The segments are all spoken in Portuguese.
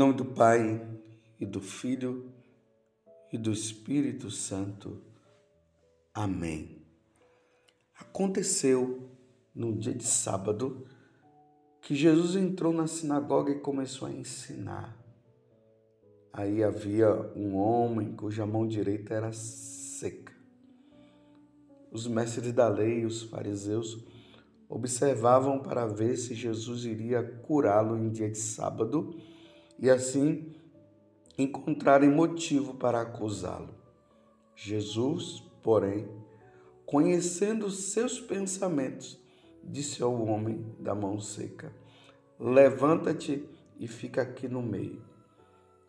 nome do Pai e do Filho e do Espírito Santo. Amém. Aconteceu no dia de sábado que Jesus entrou na sinagoga e começou a ensinar. Aí havia um homem cuja mão direita era seca. Os mestres da lei e os fariseus observavam para ver se Jesus iria curá-lo em dia de sábado e assim encontrarem motivo para acusá-lo. Jesus, porém, conhecendo seus pensamentos, disse ao homem da mão seca: Levanta-te e fica aqui no meio.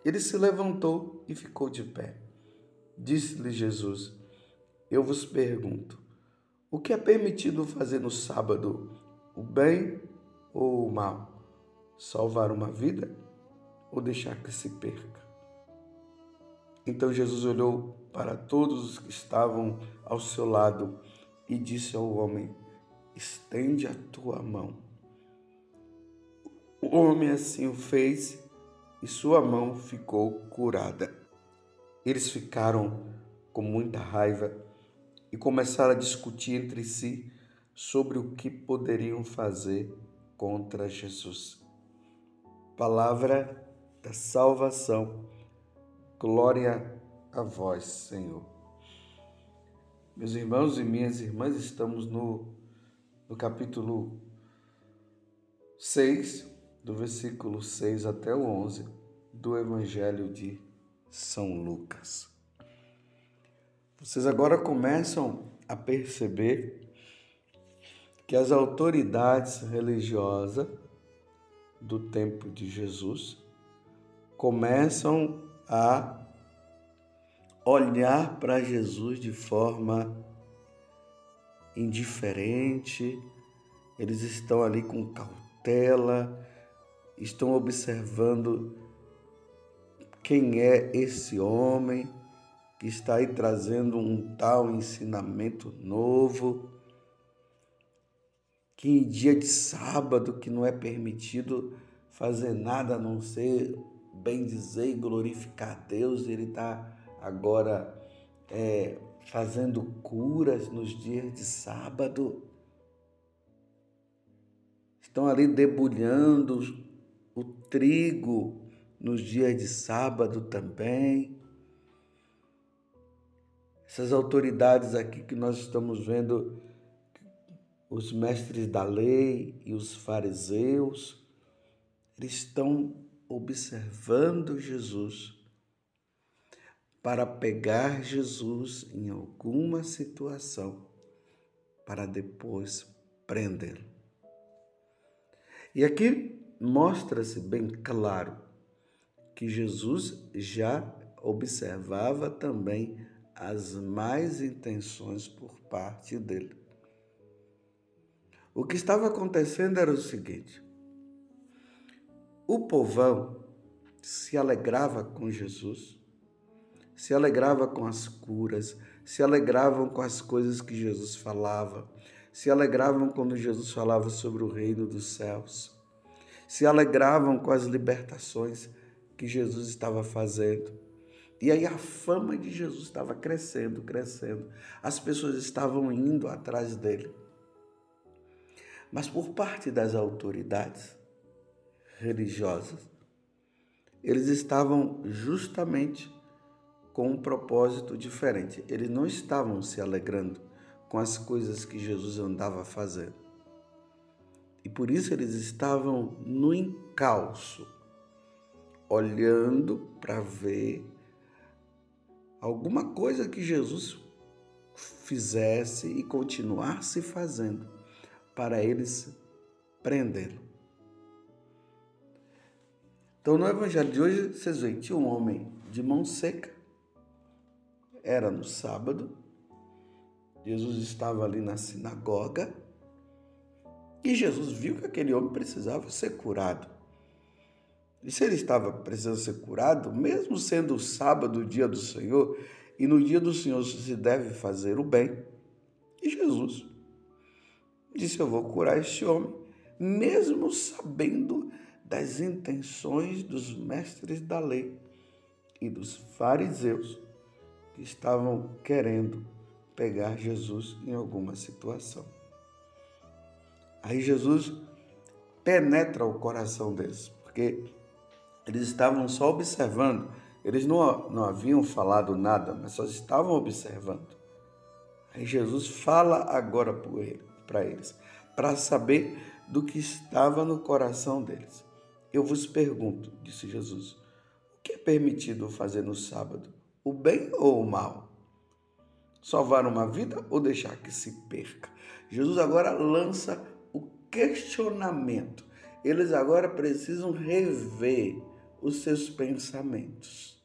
Ele se levantou e ficou de pé. Disse-lhe Jesus: Eu vos pergunto, o que é permitido fazer no sábado, o bem ou o mal? Salvar uma vida ou deixar que se perca. Então Jesus olhou para todos os que estavam ao seu lado e disse ao homem: Estende a tua mão. O homem assim o fez e sua mão ficou curada. Eles ficaram com muita raiva e começaram a discutir entre si sobre o que poderiam fazer contra Jesus. Palavra da salvação. Glória a vós, Senhor. Meus irmãos e minhas irmãs, estamos no, no capítulo 6, do versículo 6 até o 11 do Evangelho de São Lucas. Vocês agora começam a perceber que as autoridades religiosas do tempo de Jesus começam a olhar para Jesus de forma indiferente, eles estão ali com cautela, estão observando quem é esse homem que está aí trazendo um tal ensinamento novo, que em dia de sábado que não é permitido fazer nada a não ser bem dizer e glorificar a Deus, ele está agora é, fazendo curas nos dias de sábado. Estão ali debulhando o trigo nos dias de sábado também. Essas autoridades aqui que nós estamos vendo, os mestres da lei e os fariseus, eles estão observando Jesus para pegar Jesus em alguma situação para depois prendê-lo. E aqui mostra-se bem claro que Jesus já observava também as mais intenções por parte dele. O que estava acontecendo era o seguinte: o povão se alegrava com Jesus, se alegrava com as curas, se alegravam com as coisas que Jesus falava, se alegravam quando Jesus falava sobre o reino dos céus, se alegravam com as libertações que Jesus estava fazendo. E aí a fama de Jesus estava crescendo, crescendo. As pessoas estavam indo atrás dele. Mas por parte das autoridades, religiosas, eles estavam justamente com um propósito diferente. Eles não estavam se alegrando com as coisas que Jesus andava fazendo. E por isso eles estavam no encalço, olhando para ver alguma coisa que Jesus fizesse e continuasse fazendo para eles prendê-lo. Então, no evangelho de hoje, vocês veem, tinha um homem de mão seca, era no sábado, Jesus estava ali na sinagoga e Jesus viu que aquele homem precisava ser curado. E se ele estava precisando ser curado, mesmo sendo o sábado, o dia do Senhor, e no dia do Senhor se deve fazer o bem, e Jesus disse: Eu vou curar este homem, mesmo sabendo das intenções dos mestres da lei e dos fariseus que estavam querendo pegar Jesus em alguma situação. Aí Jesus penetra o coração deles, porque eles estavam só observando, eles não, não haviam falado nada, mas só estavam observando. Aí Jesus fala agora para eles, para saber do que estava no coração deles. Eu vos pergunto, disse Jesus, o que é permitido fazer no sábado? O bem ou o mal? Salvar uma vida ou deixar que se perca? Jesus agora lança o questionamento. Eles agora precisam rever os seus pensamentos.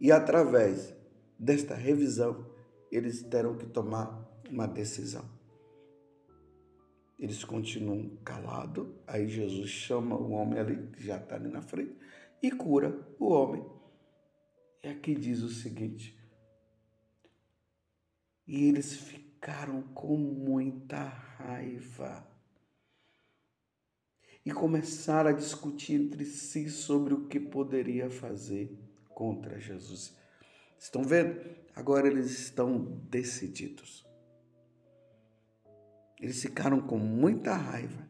E através desta revisão, eles terão que tomar uma decisão. Eles continuam calados, aí Jesus chama o homem ali, que já está ali na frente, e cura o homem. E aqui diz o seguinte: e eles ficaram com muita raiva e começaram a discutir entre si sobre o que poderia fazer contra Jesus. Estão vendo? Agora eles estão decididos. Eles ficaram com muita raiva.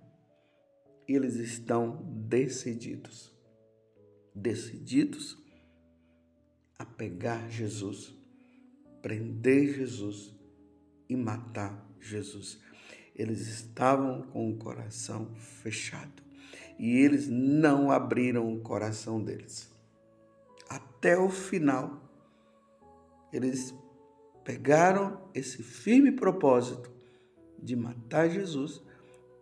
E eles estão decididos. Decididos a pegar Jesus, prender Jesus e matar Jesus. Eles estavam com o coração fechado e eles não abriram o coração deles. Até o final, eles pegaram esse firme propósito de matar Jesus,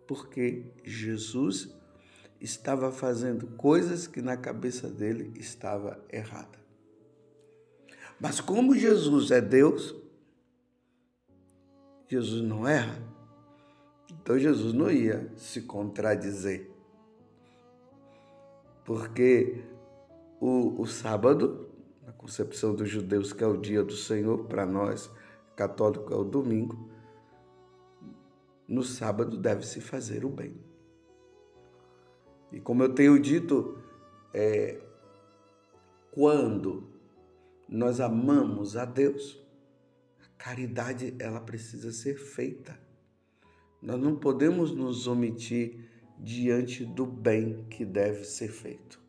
porque Jesus estava fazendo coisas que na cabeça dele estava errada. Mas como Jesus é Deus, Jesus não erra. Então Jesus não ia se contradizer. Porque o, o sábado, na concepção dos judeus, que é o dia do Senhor, para nós, católicos, é o domingo, no sábado deve-se fazer o bem. E como eu tenho dito, é, quando nós amamos a Deus, a caridade ela precisa ser feita. Nós não podemos nos omitir diante do bem que deve ser feito.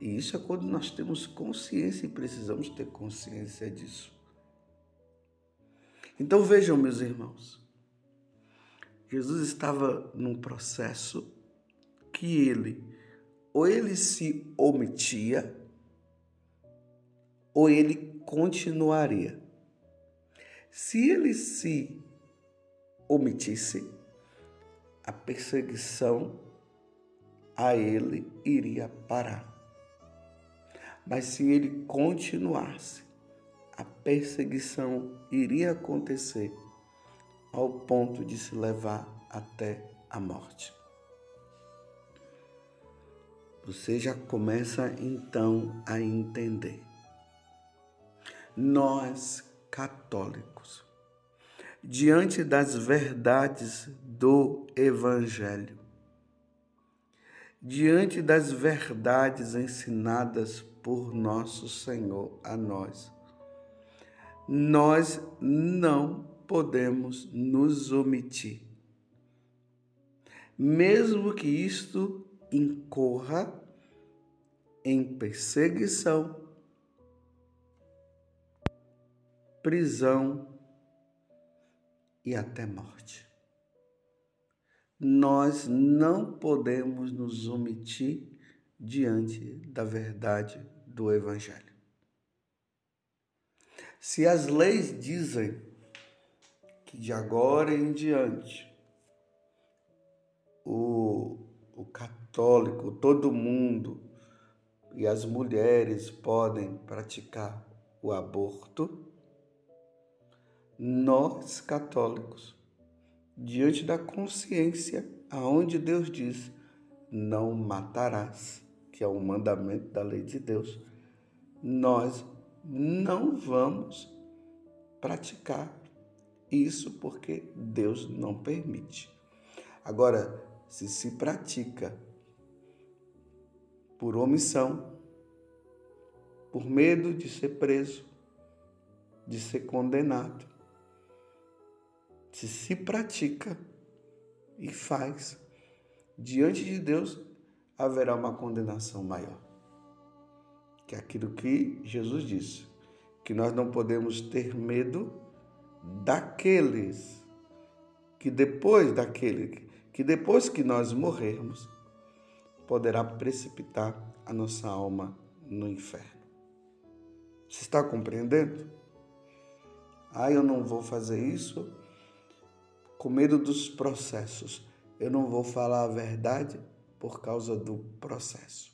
E isso é quando nós temos consciência e precisamos ter consciência disso. Então vejam, meus irmãos, Jesus estava num processo que ele ou ele se omitia ou ele continuaria. Se ele se omitisse, a perseguição a ele iria parar. Mas se ele continuasse, a perseguição iria acontecer ao ponto de se levar até a morte. Você já começa então a entender. Nós, católicos, diante das verdades do Evangelho, diante das verdades ensinadas por nosso Senhor a nós, nós não podemos nos omitir. Mesmo que isto incorra em perseguição, prisão e até morte. Nós não podemos nos omitir diante da verdade do Evangelho. Se as leis dizem que de agora em diante o, o católico, todo mundo e as mulheres podem praticar o aborto, nós católicos, diante da consciência aonde Deus diz: não matarás, que é o mandamento da lei de Deus, nós não vamos praticar isso porque Deus não permite. Agora, se se pratica por omissão, por medo de ser preso, de ser condenado. Se se pratica e faz, diante de Deus haverá uma condenação maior. Que é aquilo que Jesus disse, que nós não podemos ter medo daqueles que depois daquele que depois que nós morrermos poderá precipitar a nossa alma no inferno. Você está compreendendo? Ah, eu não vou fazer isso com medo dos processos. Eu não vou falar a verdade por causa do processo.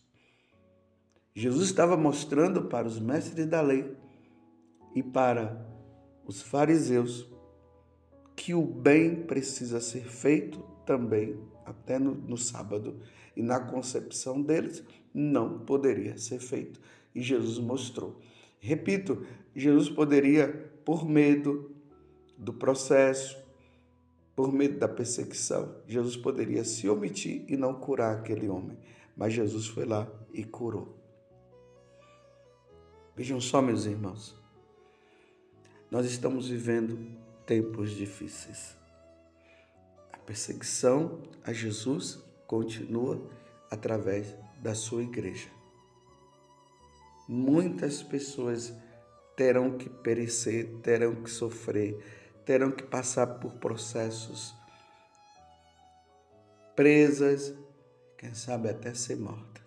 Jesus estava mostrando para os mestres da lei e para os fariseus que o bem precisa ser feito também até no, no sábado e na concepção deles não poderia ser feito e Jesus mostrou. Repito, Jesus poderia, por medo do processo, por medo da perseguição, Jesus poderia se omitir e não curar aquele homem. Mas Jesus foi lá e curou. Vejam só, meus irmãos, nós estamos vivendo tempos difíceis. A perseguição a Jesus continua através da sua igreja. Muitas pessoas terão que perecer, terão que sofrer, terão que passar por processos, presas, quem sabe até ser mortas.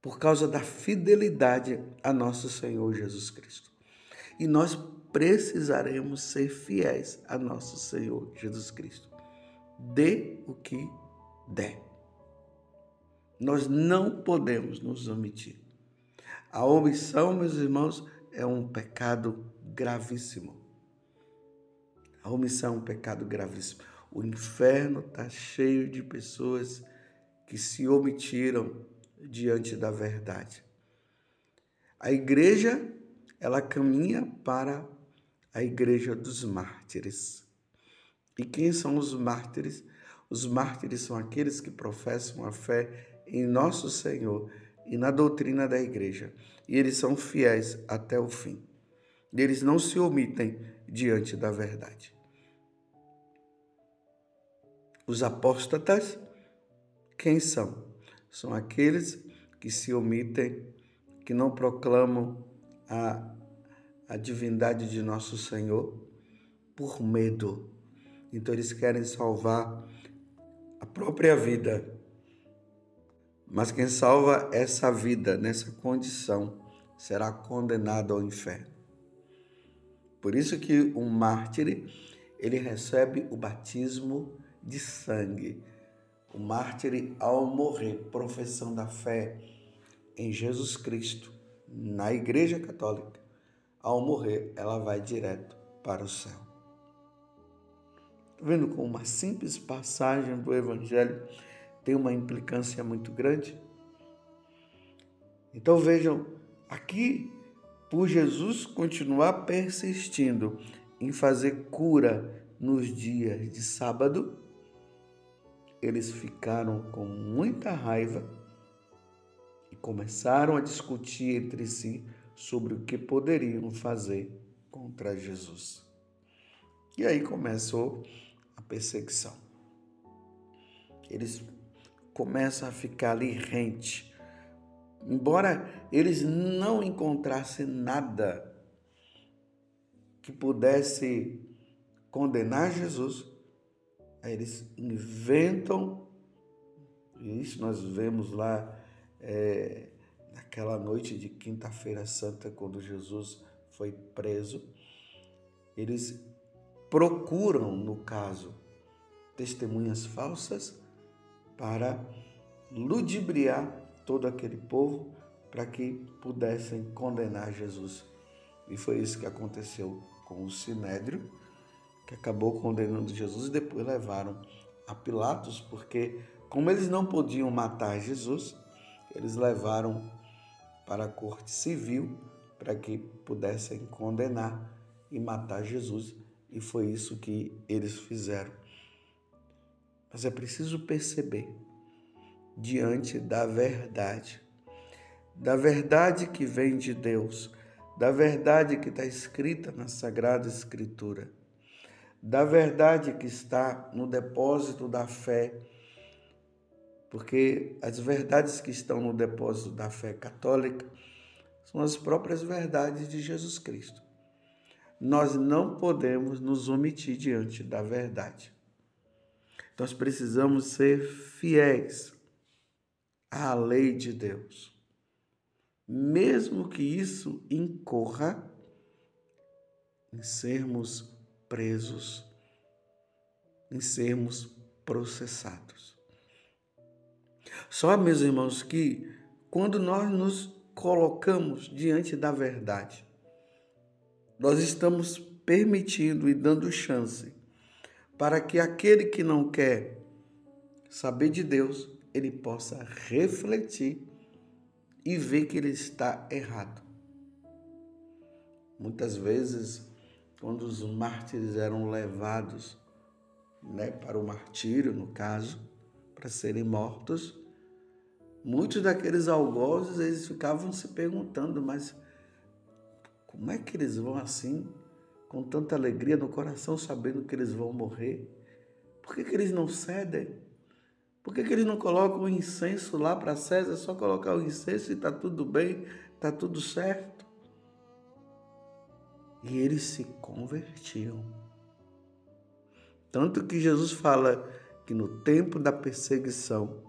Por causa da fidelidade a nosso Senhor Jesus Cristo. E nós precisaremos ser fiéis a nosso Senhor Jesus Cristo. Dê o que der. Nós não podemos nos omitir. A omissão, meus irmãos, é um pecado gravíssimo. A omissão é um pecado gravíssimo. O inferno está cheio de pessoas que se omitiram diante da verdade. A igreja ela caminha para a igreja dos mártires. E quem são os mártires? Os mártires são aqueles que professam a fé em nosso Senhor e na doutrina da igreja. E eles são fiéis até o fim. Eles não se omitem diante da verdade. Os apóstatas, quem são? São aqueles que se omitem, que não proclamam a, a divindade de nosso Senhor por medo. Então eles querem salvar a própria vida. Mas quem salva essa vida nessa condição será condenado ao inferno. Por isso que um mártir ele recebe o batismo de sangue. O mártir ao morrer professando a fé em Jesus Cristo, na Igreja Católica, ao morrer, ela vai direto para o céu. Tá vendo como uma simples passagem do Evangelho tem uma implicância muito grande? Então vejam, aqui, por Jesus continuar persistindo em fazer cura nos dias de sábado, eles ficaram com muita raiva começaram a discutir entre si sobre o que poderiam fazer contra Jesus. E aí começou a perseguição. Eles começam a ficar ali rente. Embora eles não encontrassem nada que pudesse condenar Jesus, eles inventam, e isso nós vemos lá é, naquela noite de Quinta-feira Santa, quando Jesus foi preso, eles procuram, no caso, testemunhas falsas para ludibriar todo aquele povo para que pudessem condenar Jesus. E foi isso que aconteceu com o Sinédrio, que acabou condenando Jesus e depois levaram a Pilatos, porque como eles não podiam matar Jesus, eles levaram para a corte civil para que pudessem condenar e matar Jesus, e foi isso que eles fizeram. Mas é preciso perceber, diante da verdade, da verdade que vem de Deus, da verdade que está escrita na Sagrada Escritura, da verdade que está no depósito da fé, porque as verdades que estão no depósito da fé católica são as próprias verdades de Jesus Cristo. Nós não podemos nos omitir diante da verdade. Nós precisamos ser fiéis à lei de Deus. Mesmo que isso incorra em sermos presos, em sermos processados. Só, meus irmãos, que quando nós nos colocamos diante da verdade, nós estamos permitindo e dando chance para que aquele que não quer saber de Deus, ele possa refletir e ver que ele está errado. Muitas vezes, quando os mártires eram levados né, para o martírio, no caso, para serem mortos, muitos daqueles algozes eles ficavam se perguntando, mas como é que eles vão assim, com tanta alegria no coração, sabendo que eles vão morrer? Por que, que eles não cedem? Por que, que eles não colocam o incenso lá para César? É só colocar o incenso e está tudo bem, está tudo certo. E eles se convertiam. Tanto que Jesus fala que no tempo da perseguição,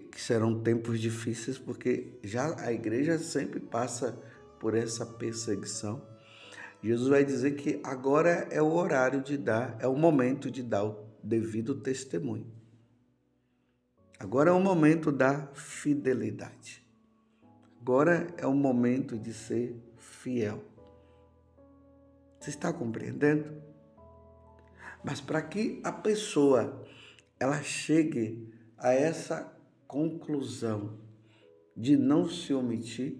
que serão tempos difíceis, porque já a igreja sempre passa por essa perseguição. Jesus vai dizer que agora é o horário de dar, é o momento de dar o devido testemunho. Agora é o momento da fidelidade. Agora é o momento de ser fiel. Você está compreendendo? Mas para que a pessoa ela chegue a essa conclusão de não se omitir,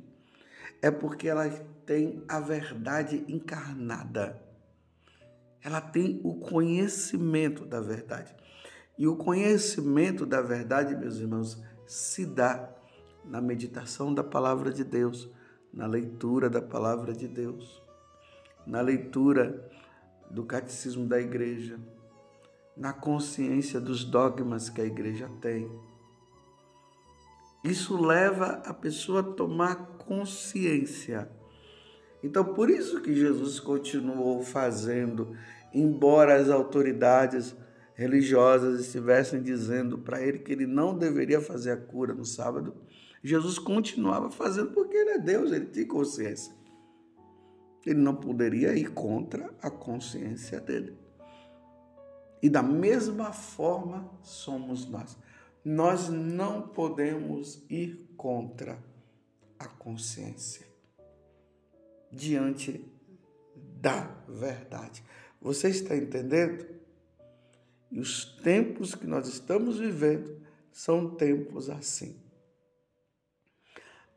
é porque ela tem a verdade encarnada. Ela tem o conhecimento da verdade. E o conhecimento da verdade, meus irmãos, se dá na meditação da palavra de Deus, na leitura da palavra de Deus, na leitura do catecismo da igreja, na consciência dos dogmas que a igreja tem isso leva a pessoa a tomar consciência. Então, por isso que Jesus continuou fazendo, embora as autoridades religiosas estivessem dizendo para ele que ele não deveria fazer a cura no sábado, Jesus continuava fazendo porque ele é Deus, ele tem consciência. Ele não poderia ir contra a consciência dele. E da mesma forma somos nós nós não podemos ir contra a consciência diante da verdade. Você está entendendo? E os tempos que nós estamos vivendo são tempos assim.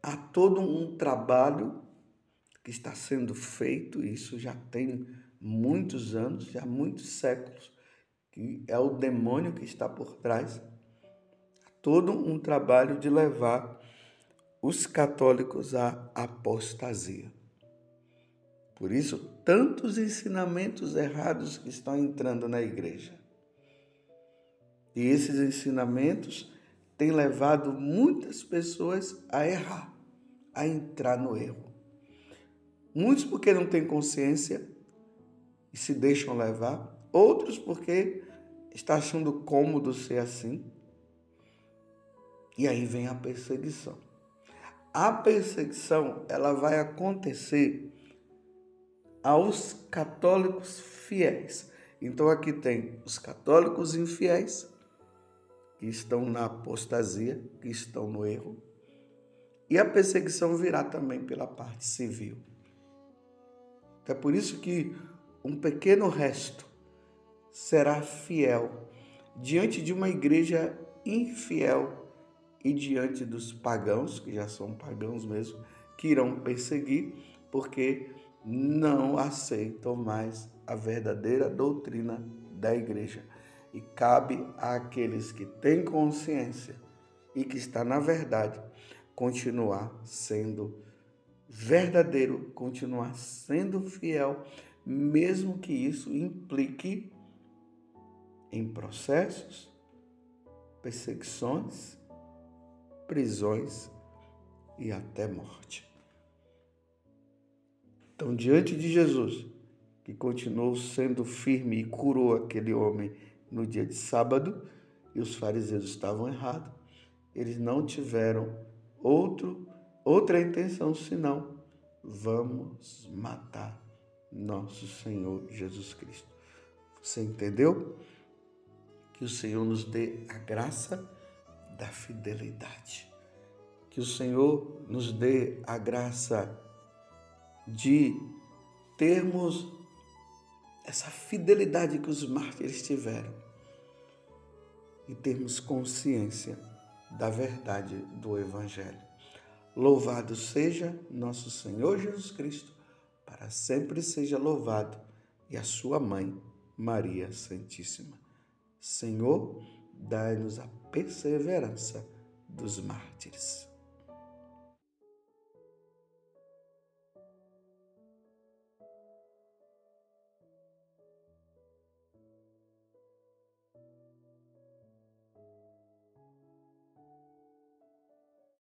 Há todo um trabalho que está sendo feito, isso já tem muitos anos, já muitos séculos, que é o demônio que está por trás todo um trabalho de levar os católicos à apostasia. Por isso, tantos ensinamentos errados que estão entrando na igreja. E esses ensinamentos têm levado muitas pessoas a errar, a entrar no erro. Muitos porque não têm consciência e se deixam levar, outros porque está achando cômodo ser assim e aí vem a perseguição. A perseguição, ela vai acontecer aos católicos fiéis. Então aqui tem os católicos infiéis, que estão na apostasia, que estão no erro. E a perseguição virá também pela parte civil. É por isso que um pequeno resto será fiel diante de uma igreja infiel e diante dos pagãos, que já são pagãos mesmo, que irão perseguir, porque não aceitam mais a verdadeira doutrina da igreja. E cabe àqueles que têm consciência e que está na verdade continuar sendo verdadeiro, continuar sendo fiel, mesmo que isso implique em processos, perseguições, prisões e até morte. Então, diante de Jesus, que continuou sendo firme e curou aquele homem no dia de sábado, e os fariseus estavam errados, eles não tiveram outro, outra intenção senão vamos matar nosso Senhor Jesus Cristo. Você entendeu? Que o Senhor nos dê a graça da fidelidade. Que o Senhor nos dê a graça de termos essa fidelidade que os mártires tiveram e termos consciência da verdade do Evangelho. Louvado seja nosso Senhor Jesus Cristo, para sempre seja louvado, e a sua mãe, Maria Santíssima. Senhor, dai-nos a perseverança dos mártires.